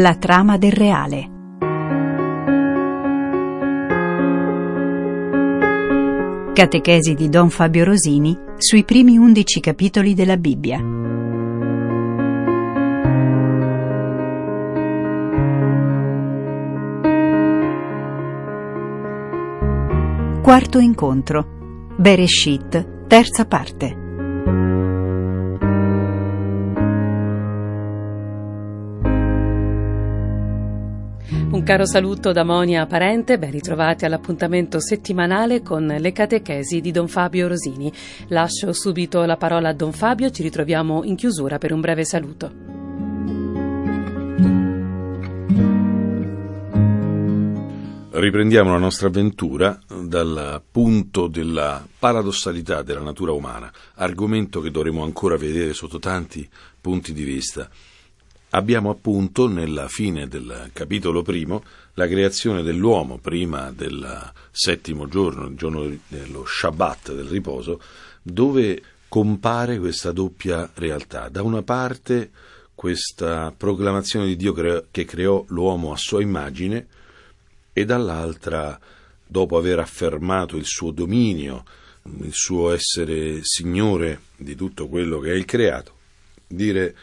La trama del reale. Catechesi di Don Fabio Rosini sui primi undici capitoli della Bibbia. Quarto incontro. Bereshit, terza parte. Caro saluto da Monia Parente, ben ritrovati all'appuntamento settimanale con le catechesi di Don Fabio Rosini. Lascio subito la parola a Don Fabio, ci ritroviamo in chiusura per un breve saluto. Riprendiamo la nostra avventura dal punto della paradossalità della natura umana, argomento che dovremo ancora vedere sotto tanti punti di vista. Abbiamo appunto nella fine del capitolo primo la creazione dell'uomo prima del settimo giorno, il giorno dello Shabbat, del riposo, dove compare questa doppia realtà. Da una parte questa proclamazione di Dio che creò l'uomo a sua immagine e dall'altra, dopo aver affermato il suo dominio, il suo essere signore di tutto quello che è il creato, dire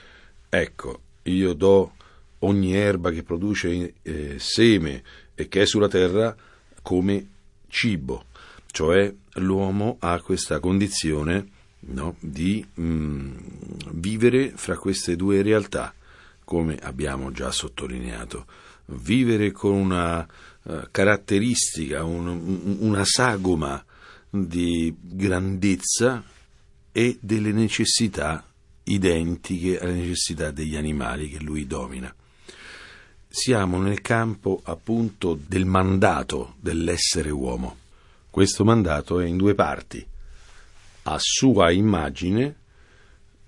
ecco, io do ogni erba che produce eh, seme e che è sulla terra come cibo, cioè l'uomo ha questa condizione no, di mh, mm, vivere fra queste due realtà, come abbiamo già sottolineato, vivere con una uh, caratteristica, un, una sagoma di grandezza e delle necessità identiche alle necessità degli animali che lui domina. Siamo nel campo appunto del mandato dell'essere uomo. Questo mandato è in due parti. A sua immagine,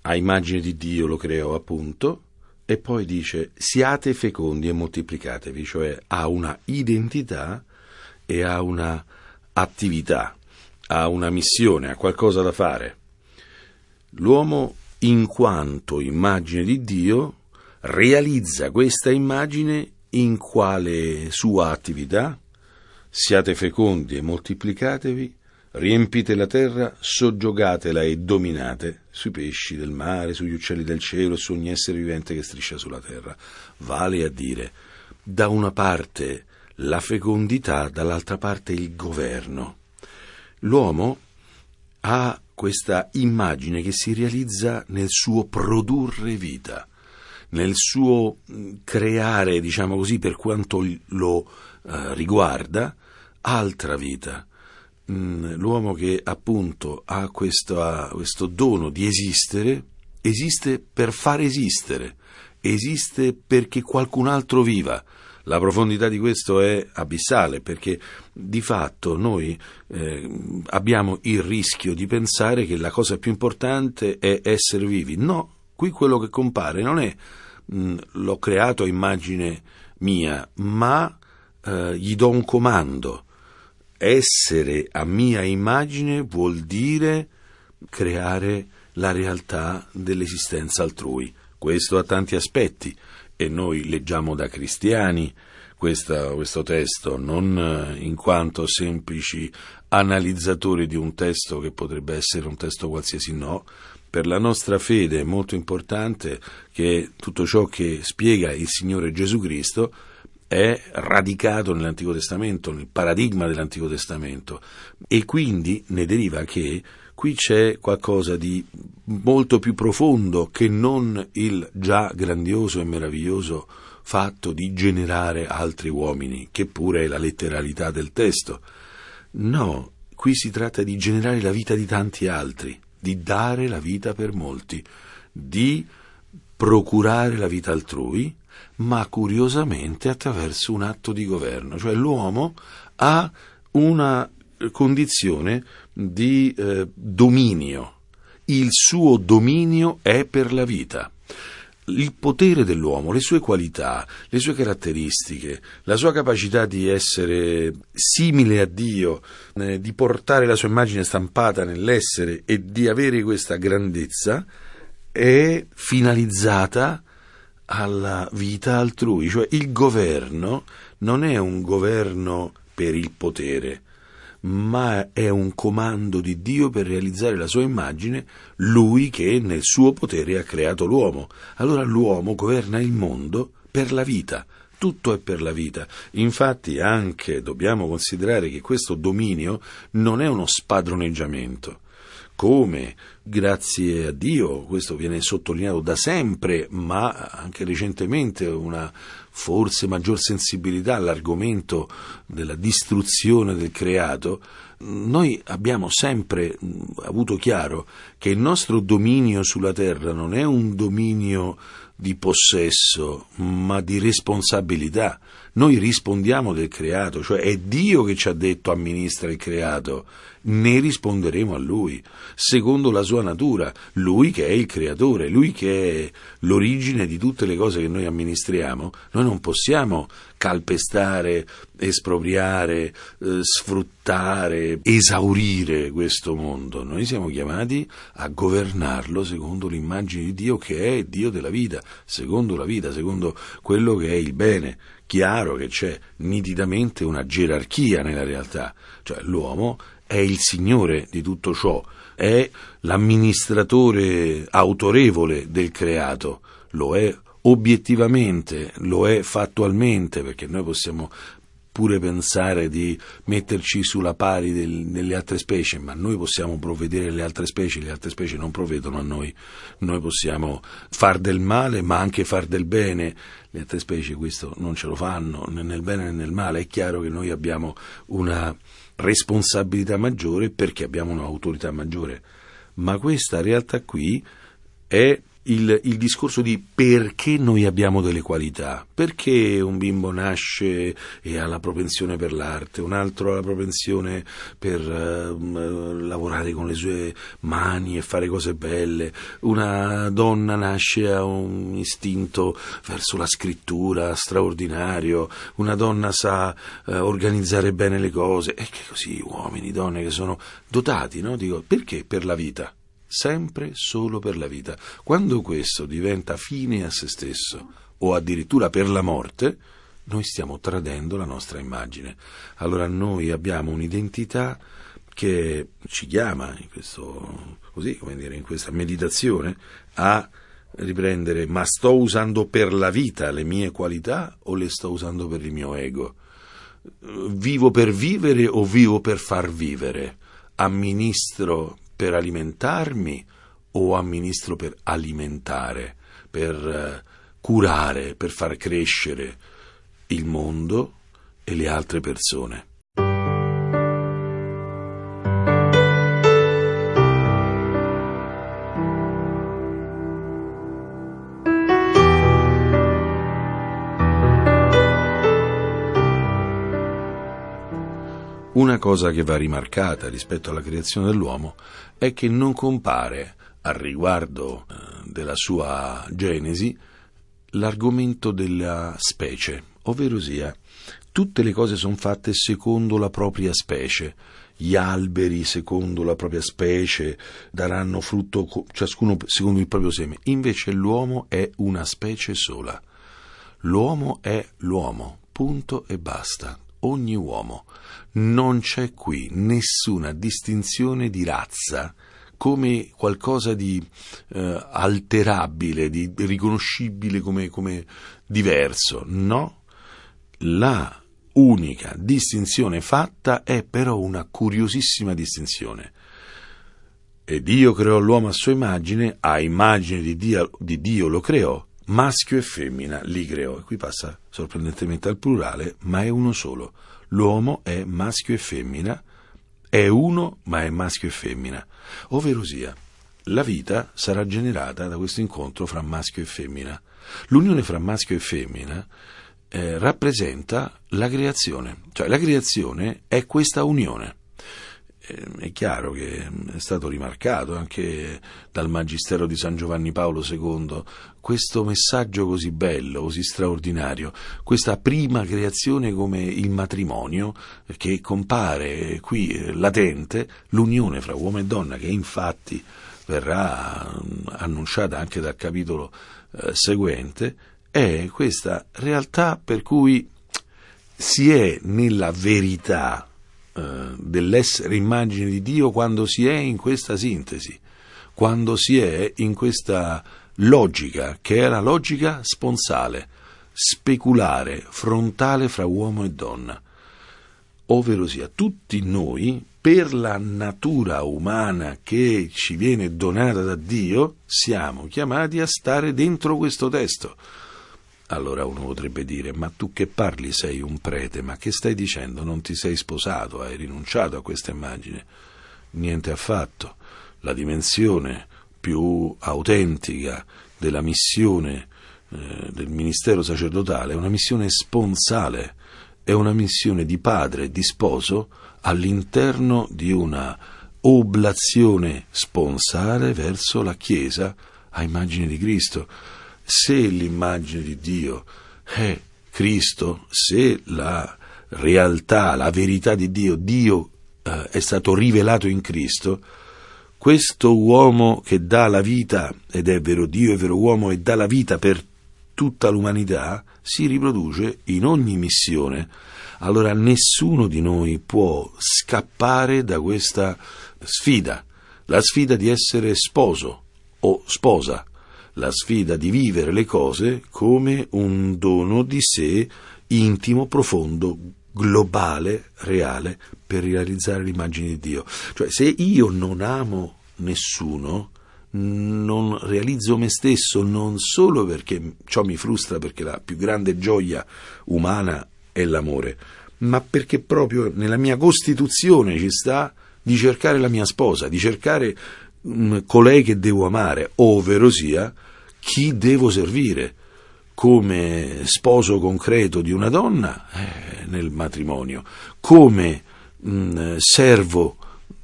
a immagine di Dio lo creò appunto, e poi dice siate fecondi e moltiplicatevi, cioè ha una identità e ha una attività, ha una missione, ha qualcosa da fare. L'uomo in quanto immagine di Dio, realizza questa immagine in quale sua attività? Siate fecondi e moltiplicatevi, riempite la terra, soggiogatela e dominate sui pesci del mare, sugli uccelli del cielo e su ogni essere vivente che striscia sulla terra. Vale a dire, da una parte la fecondità, dall'altra parte il governo. L'uomo ha questa immagine che si realizza nel suo produrre vita, nel suo creare, diciamo così, per quanto lo eh, riguarda, altra vita. Mm, l'uomo che appunto ha questo, ha questo dono di esistere, esiste per far esistere, esiste perché qualcun altro viva la profondità di questo è abissale perché di fatto noi eh, abbiamo il rischio di pensare che la cosa più importante è essere vivi. No, qui quello che compare non è mh, l'ho creato a immagine mia, ma eh, gli do un comando. Essere a mia immagine vuol dire creare la realtà dell'esistenza altrui. Questo ha tanti aspetti e noi leggiamo da cristiani questa, questo testo, non eh, in quanto semplici analizzatori di un testo che potrebbe essere un testo qualsiasi, no. Per la nostra fede è molto importante che tutto ciò che spiega il Signore Gesù Cristo è radicato nell'Antico Testamento, nel paradigma dell'Antico Testamento e quindi ne deriva che qui c'è qualcosa di molto più profondo che non il già grandioso e meraviglioso fatto di generare altri uomini, che pure è la letteralità del testo. No, qui si tratta di generare la vita di tanti altri, di dare la vita per molti, di procurare la vita altrui, ma curiosamente attraverso un atto di governo, cioè l'uomo ha una condizione di eh, dominio. Il suo dominio è per la vita. Il potere dell'uomo, le sue qualità, le sue caratteristiche, la sua capacità di essere simile a Dio, eh, di portare la sua immagine stampata nell'essere e di avere questa grandezza, è finalizzata alla vita altrui, cioè il governo non è un governo per il potere, ma è un comando di Dio per realizzare la sua immagine, lui che nel suo potere ha creato l'uomo. Allora l'uomo governa il mondo per la vita, tutto è per la vita. Infatti anche dobbiamo considerare che questo dominio non è uno spadroneggiamento. Come, grazie a Dio, questo viene sottolineato da sempre, ma anche recentemente una forse maggior sensibilità all'argomento della distruzione del creato, noi abbiamo sempre avuto chiaro che il nostro dominio sulla terra non è un dominio di possesso, ma di responsabilità. Noi rispondiamo del creato, cioè è Dio che ci ha detto amministra il creato, ne risponderemo a Lui, secondo la sua natura, Lui che è il creatore, Lui che è l'origine di tutte le cose che noi amministriamo, noi non possiamo calpestare, espropriare, eh, sfruttare, esaurire questo mondo. Noi siamo chiamati a governarlo secondo l'immagine di Dio che è Dio della vita, secondo la vita, secondo quello che è il bene. Chiaro che c'è nitidamente una gerarchia nella realtà, cioè l'uomo è il signore di tutto ciò, è l'amministratore autorevole del creato, lo è obiettivamente, lo è fattualmente, perché noi possiamo pure pensare di metterci sulla pari del, delle altre specie, ma noi possiamo provvedere alle altre specie, le altre specie non provvedono a noi. Noi possiamo far del male, ma anche far del bene. Le altre specie questo non ce lo fanno, né nel bene né nel male. È chiaro che noi abbiamo una responsabilità maggiore perché abbiamo un'autorità maggiore. Ma questa realtà qui è il, il, discorso di perché noi abbiamo delle qualità, perché un bimbo nasce e ha la propensione per l'arte, un altro ha la propensione per uh, lavorare con le sue mani e fare cose belle, una donna nasce e ha un istinto verso la scrittura straordinario, una donna sa uh, organizzare bene le cose, e che così uomini, donne che sono dotati, no? Dico, perché? Per la vita sempre solo per la vita. Quando questo diventa fine a se stesso o addirittura per la morte, noi stiamo tradendo la nostra immagine. Allora noi abbiamo un'identità che ci chiama in, questo, così, dire, in questa meditazione a riprendere ma sto usando per la vita le mie qualità o le sto usando per il mio ego? Vivo per vivere o vivo per far vivere? Amministro per alimentarmi o amministro per alimentare, per eh, curare, per far crescere il mondo e le altre persone. Una cosa che va rimarcata rispetto alla creazione dell'uomo è che non compare al riguardo eh, della sua genesi l'argomento della specie, ovvero sia tutte le cose sono fatte secondo la propria specie, gli alberi secondo la propria specie daranno frutto ciascuno secondo il proprio seme, invece l'uomo è una specie sola. L'uomo è l'uomo, punto e basta ogni uomo. Non c'è qui nessuna distinzione di razza come qualcosa di eh, alterabile, di riconoscibile come, come diverso. No, la unica distinzione fatta è però una curiosissima distinzione. E Dio creò l'uomo a sua immagine, a immagine di Dio, di Dio lo creò, maschio e femmina li creò. E qui passa sorprendentemente al plurale, ma è uno solo. L'uomo è maschio e femmina, è uno, ma è maschio e femmina. Ovvero sia, la vita sarà generata da questo incontro fra maschio e femmina. L'unione fra maschio e femmina eh, rappresenta la creazione, cioè la creazione è questa unione. Ehm, è chiaro che è stato rimarcato anche dal Magistero di San Giovanni Paolo II questo messaggio così bello, così straordinario, questa prima creazione come il matrimonio che compare qui eh, latente, l'unione fra uomo e donna che infatti verrà mm, annunciata anche dal capitolo eh, seguente, è questa realtà per cui si è nella verità eh, dell'essere immagine di Dio quando si è in questa sintesi, quando si è in questa logica che la logica sponsale, speculare, frontale fra uomo e donna. Ovvero sia, tutti noi, per la natura umana che ci viene donata da Dio, siamo chiamati a stare dentro questo testo. Allora uno potrebbe dire, ma tu che parli sei un prete, ma che stai dicendo? Non ti sei sposato, hai rinunciato a questa immagine? Niente affatto. La dimensione più autentica della missione eh, del ministero sacerdotale è una missione sponsale, è una missione di padre e di sposo all'interno di una oblazione sponsale verso la Chiesa a immagine di Cristo. Se l'immagine di Dio è Cristo, se la realtà, la verità di Dio, Dio eh, è stato rivelato in Cristo, questo uomo che dà la vita, ed è vero Dio, è vero uomo, e dà la vita per tutta l'umanità, si riproduce in ogni missione. Allora nessuno di noi può scappare da questa sfida, la sfida di essere sposo o sposa, la sfida di vivere le cose come un dono di sé intimo, profondo, globale, reale, per realizzare l'immagine di Dio. Cioè, se io non amo nessuno, non realizzo me stesso non solo perché ciò mi frustra, perché la più grande gioia umana è l'amore, ma perché proprio nella mia costituzione ci sta di cercare la mia sposa, di cercare mh, colei che devo amare, ovvero sia chi devo servire? Come sposo concreto di una donna eh, nel matrimonio, come mh, mm, servo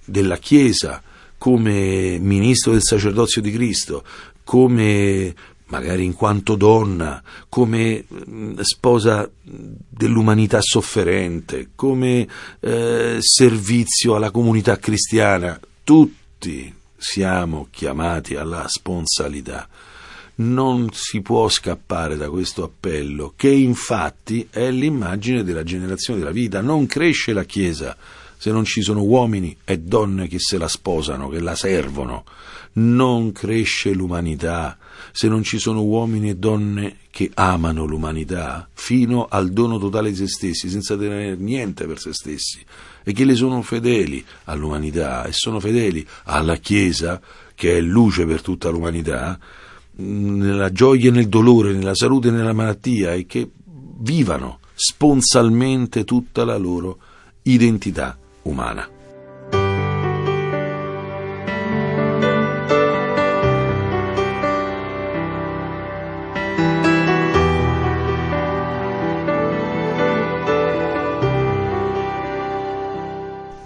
della Chiesa, come ministro del sacerdozio di Cristo, come magari in quanto donna, come mm, sposa dell'umanità sofferente, come eh, servizio alla comunità cristiana, tutti siamo chiamati alla sponsalità non si può scappare da questo appello, che infatti è l'immagine della generazione della vita. Non cresce la Chiesa se non ci sono uomini e donne che se la sposano, che la servono. Non cresce l'umanità se non ci sono uomini e donne che amano l'umanità fino al dono totale di se stessi, senza tenere niente per se stessi, e che le sono fedeli all'umanità e sono fedeli alla Chiesa, che è luce per tutta l'umanità, nella gioia e nel dolore, nella salute e nella malattia e che vivano sponsalmente tutta la loro identità umana.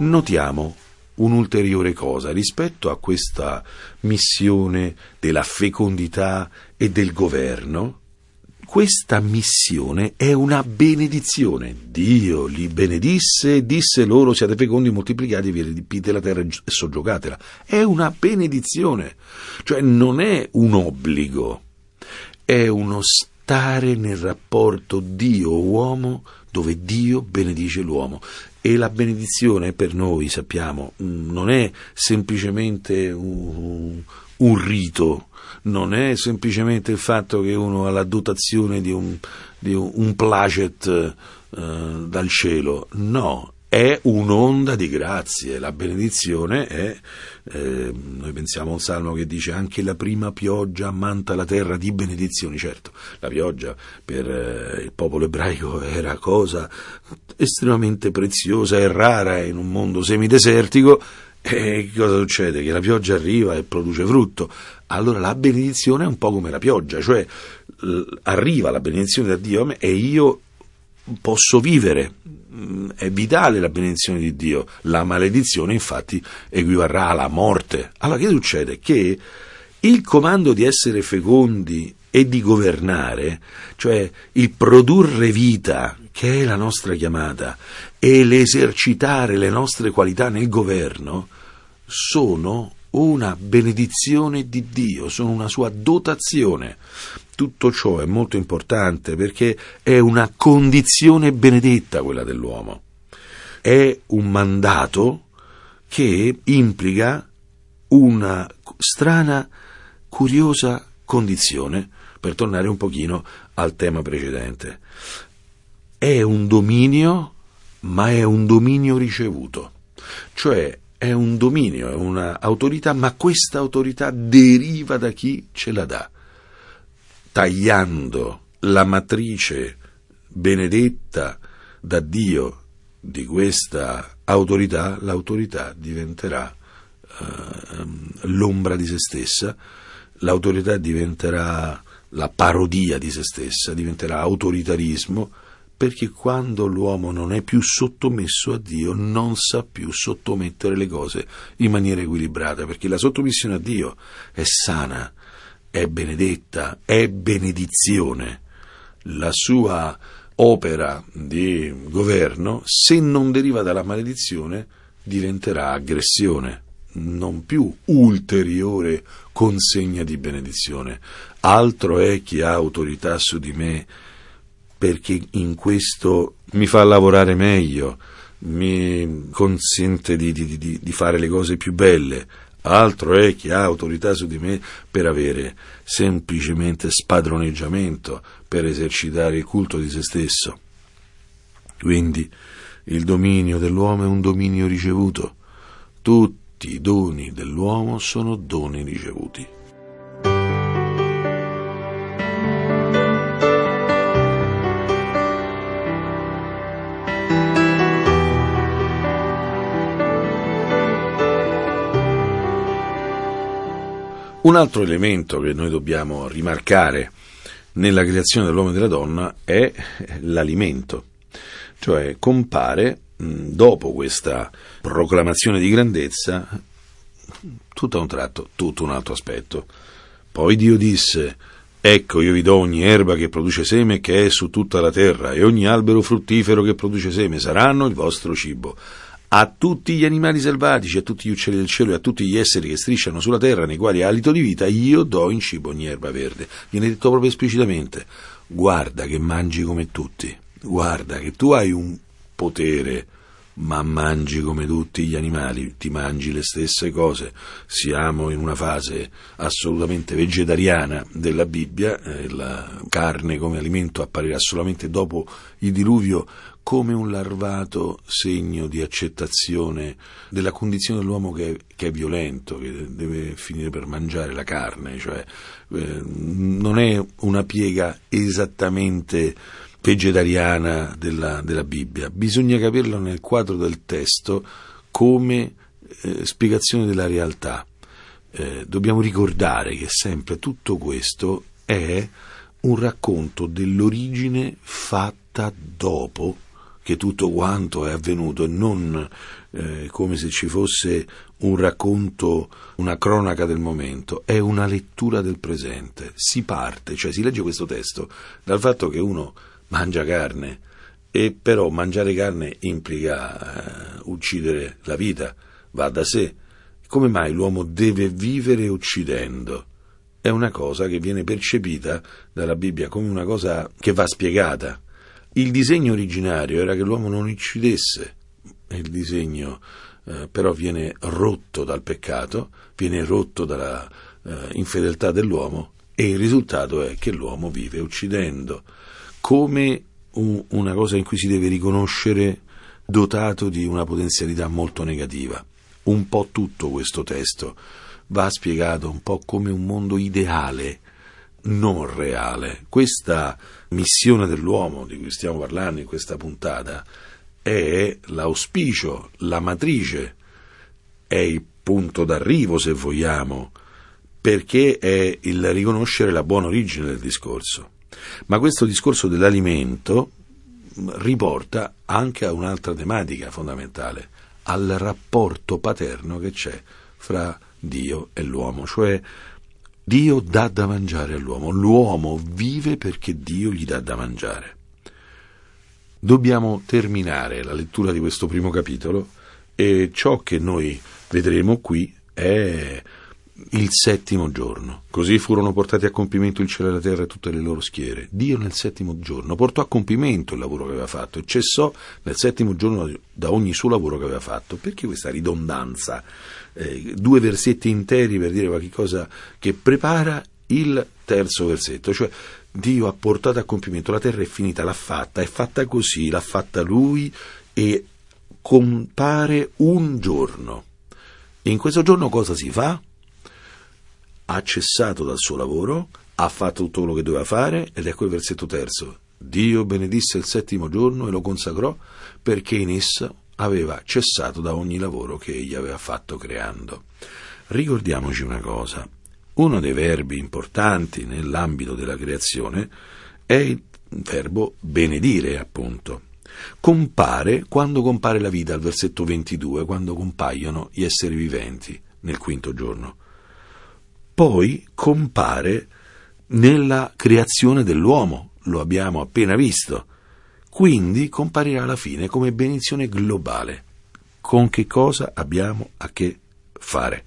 Notiamo un'ulteriore cosa rispetto a questa missione della fecondità e del governo. Questa missione è una benedizione. Dio li benedisse e disse loro siate fecondi, moltiplicati, vi riempite la terra e soggiocatela. È una benedizione, cioè non è un obbligo, è uno stare nel rapporto Dio-uomo dove Dio benedice l'uomo. E la benedizione per noi, sappiamo, mm, non è semplicemente un, un rito, non è semplicemente il fatto che uno ha la dotazione di un, di un, placet eh, dal cielo, no, è un'onda di grazie, la benedizione è, eh, noi pensiamo a un salmo che dice anche la prima pioggia ammanta la terra di benedizioni, certo, la pioggia per eh, il popolo ebraico era cosa estremamente preziosa e rara in un mondo semidesertico, e cosa succede? Che la pioggia arriva e produce frutto. Allora la benedizione è un po' come la pioggia, cioè arriva la benedizione da Dio e io posso vivere. Mm, è vitale la benedizione di Dio. La maledizione, infatti, equivarrà alla morte. Allora, che succede? Che il comando di essere fecondi e di governare, cioè il produrre vita, che è la nostra chiamata, e l'esercitare le nostre qualità nel governo, sono una benedizione di Dio, sono una sua dotazione. Tutto ciò è molto importante perché è una condizione benedetta quella dell'uomo. È un mandato che implica una strana, curiosa condizione, per tornare un pochino al tema precedente. È un dominio, ma è un dominio ricevuto. Cioè è un dominio, è un'autorità, ma questa autorità deriva da chi ce la dà tagliando la matrice benedetta da Dio di questa autorità, l'autorità diventerà eh, l'ombra di se stessa, l'autorità diventerà la parodia di se stessa, diventerà autoritarismo, perché quando l'uomo non è più sottomesso a Dio non sa più sottomettere le cose in maniera equilibrata, perché la sottomissione a Dio è sana, è benedetta, è benedizione. La sua opera di governo, se non deriva dalla maledizione, diventerà aggressione, non più ulteriore consegna di benedizione. Altro è chi ha autorità su di me perché in questo mi fa lavorare meglio, mi consente di, di, di, fare le cose più belle, altro è chi ha autorità su di me per avere semplicemente spadroneggiamento, per esercitare il culto di se stesso. Quindi il dominio dell'uomo è un dominio ricevuto. Tutti i doni dell'uomo sono doni ricevuti. Un altro elemento che noi dobbiamo rimarcare nella creazione dell'uomo e della donna è l'alimento, cioè compare dopo questa proclamazione di grandezza tutto a un tratto, tutto un altro aspetto. Poi Dio disse, ecco io vi do ogni erba che produce seme che è su tutta la terra e ogni albero fruttifero che produce seme saranno il vostro cibo a tutti gli animali selvatici, a tutti gli uccelli del cielo e a tutti gli esseri che strisciano sulla terra, nei quali ha alito di vita, io do in cibo ogni erba verde. Viene detto proprio esplicitamente, guarda che mangi come tutti, guarda che tu hai un potere, ma mangi come tutti gli animali, ti mangi le stesse cose. Siamo in una fase assolutamente vegetariana della Bibbia, eh, la carne come alimento apparirà solamente dopo il diluvio come un larvato segno di accettazione della condizione dell'uomo che è, che è violento, che deve finire per mangiare la carne, cioè eh, non è una piega esattamente vegetariana della, della, Bibbia, bisogna capirlo nel quadro del testo come eh, spiegazione della realtà. Eh, dobbiamo ricordare che sempre tutto questo è un racconto dell'origine fatta dopo che tutto quanto è avvenuto e non eh, come se ci fosse un racconto, una cronaca del momento, è una lettura del presente. Si parte, cioè si legge questo testo dal fatto che uno mangia carne e però mangiare carne implica eh, uccidere la vita, va da sé. Come mai l'uomo deve vivere uccidendo? È una cosa che viene percepita dalla Bibbia come una cosa che va spiegata il disegno originario era che l'uomo non uccidesse, il disegno eh, però viene rotto dal peccato, viene rotto dalla eh, infedeltà dell'uomo e il risultato è che l'uomo vive uccidendo, come un, una cosa in cui si deve riconoscere dotato di una potenzialità molto negativa. Un po' tutto questo testo va spiegato un po' come un mondo ideale non reale. Questa missione dell'uomo di cui stiamo parlando in questa puntata è l'auspicio, la matrice, è il punto d'arrivo, se vogliamo, perché è il riconoscere la buona origine del discorso. Ma questo discorso dell'alimento riporta anche a un'altra tematica fondamentale, al rapporto paterno che c'è fra Dio e l'uomo, cioè Dio dà da mangiare all'uomo, l'uomo vive perché Dio gli dà da mangiare. Dobbiamo terminare la lettura di questo primo capitolo e ciò che noi vedremo qui è il settimo giorno. Così furono portati a compimento il cielo e la terra e tutte le loro schiere. Dio nel settimo giorno portò a compimento il lavoro che aveva fatto e cessò nel settimo giorno da ogni suo lavoro che aveva fatto. Perché questa ridondanza? Eh, due versetti interi per dire qualche cosa che prepara il terzo versetto, cioè Dio ha portato a compimento, la terra è finita, l'ha fatta, è fatta così, l'ha fatta lui e compare un giorno. E in questo giorno cosa si fa? Ha cessato dal suo lavoro, ha fatto tutto quello che doveva fare ed ecco il versetto terzo. Dio benedisse il settimo giorno e lo consacrò perché in esso aveva cessato da ogni lavoro che egli aveva fatto creando. Ricordiamoci una cosa, uno dei verbi importanti nell'ambito della creazione è il verbo benedire, appunto. Compare quando compare la vita, al versetto 22, quando compaiono gli esseri viventi nel quinto giorno poi compare nella creazione dell'uomo, lo abbiamo appena visto. Quindi comparirà alla fine come benedizione globale. Con che cosa abbiamo a che fare?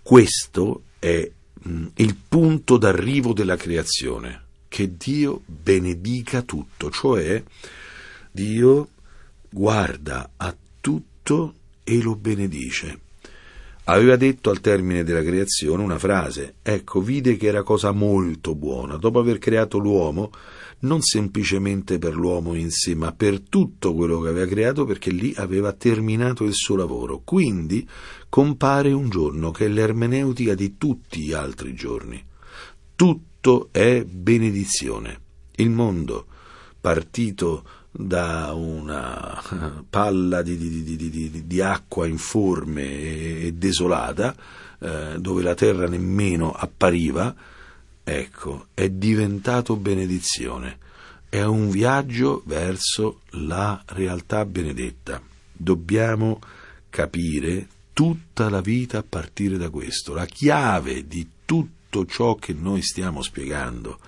Questo è mm, il punto d'arrivo della creazione, che Dio benedica tutto, cioè Dio guarda a tutto e lo benedice aveva detto al termine della creazione una frase, ecco, vide che era cosa molto buona, dopo aver creato l'uomo, non semplicemente per l'uomo in sé, ma per tutto quello che aveva creato, perché lì aveva terminato il suo lavoro. Quindi compare un giorno che è l'ermeneutica di tutti gli altri giorni. Tutto è benedizione. Il mondo, partito da una palla di, di, di, di acqua informe e desolata, eh, dove la terra nemmeno appariva, ecco, è diventato benedizione. È un viaggio verso la realtà benedetta. Dobbiamo capire tutta la vita a partire da questo. La chiave di tutto ciò che noi stiamo spiegando,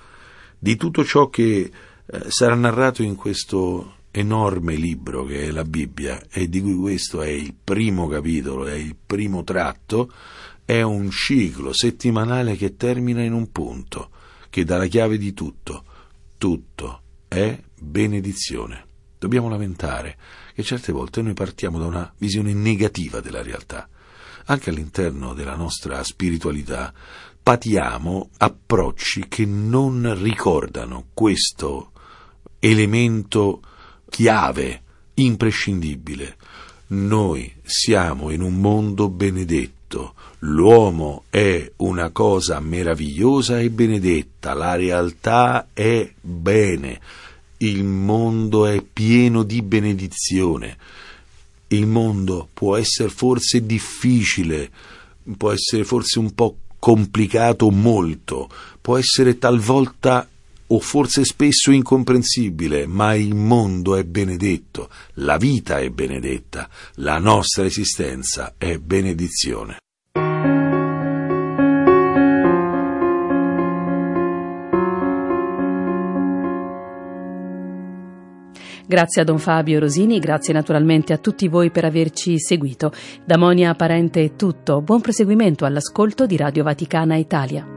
di tutto ciò che eh, sarà narrato in questo enorme libro che è la Bibbia e di cui questo è il primo capitolo, è il primo tratto, è un ciclo settimanale che termina in un punto, che dà la chiave di tutto. Tutto è benedizione. Dobbiamo lamentare che certe volte noi partiamo da una visione negativa della realtà. Anche all'interno della nostra spiritualità patiamo approcci che non ricordano questo elemento chiave, imprescindibile. Noi siamo in un mondo benedetto, l'uomo è una cosa meravigliosa e benedetta, la realtà è bene, il mondo è pieno di benedizione. Il mondo può essere forse difficile, può essere forse un po' complicato molto, può essere talvolta o forse spesso incomprensibile, ma il mondo è benedetto, la vita è benedetta, la nostra esistenza è benedizione. Grazie a Don Fabio Rosini, grazie naturalmente a tutti voi per averci seguito. Da Monia Parente è tutto, buon proseguimento all'ascolto di Radio Vaticana Italia.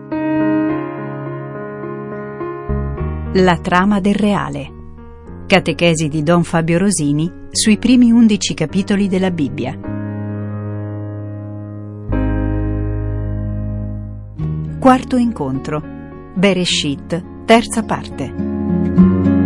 La trama del reale. Catechesi di Don Fabio Rosini sui primi undici capitoli della Bibbia. Quarto incontro. Bereshit, terza parte.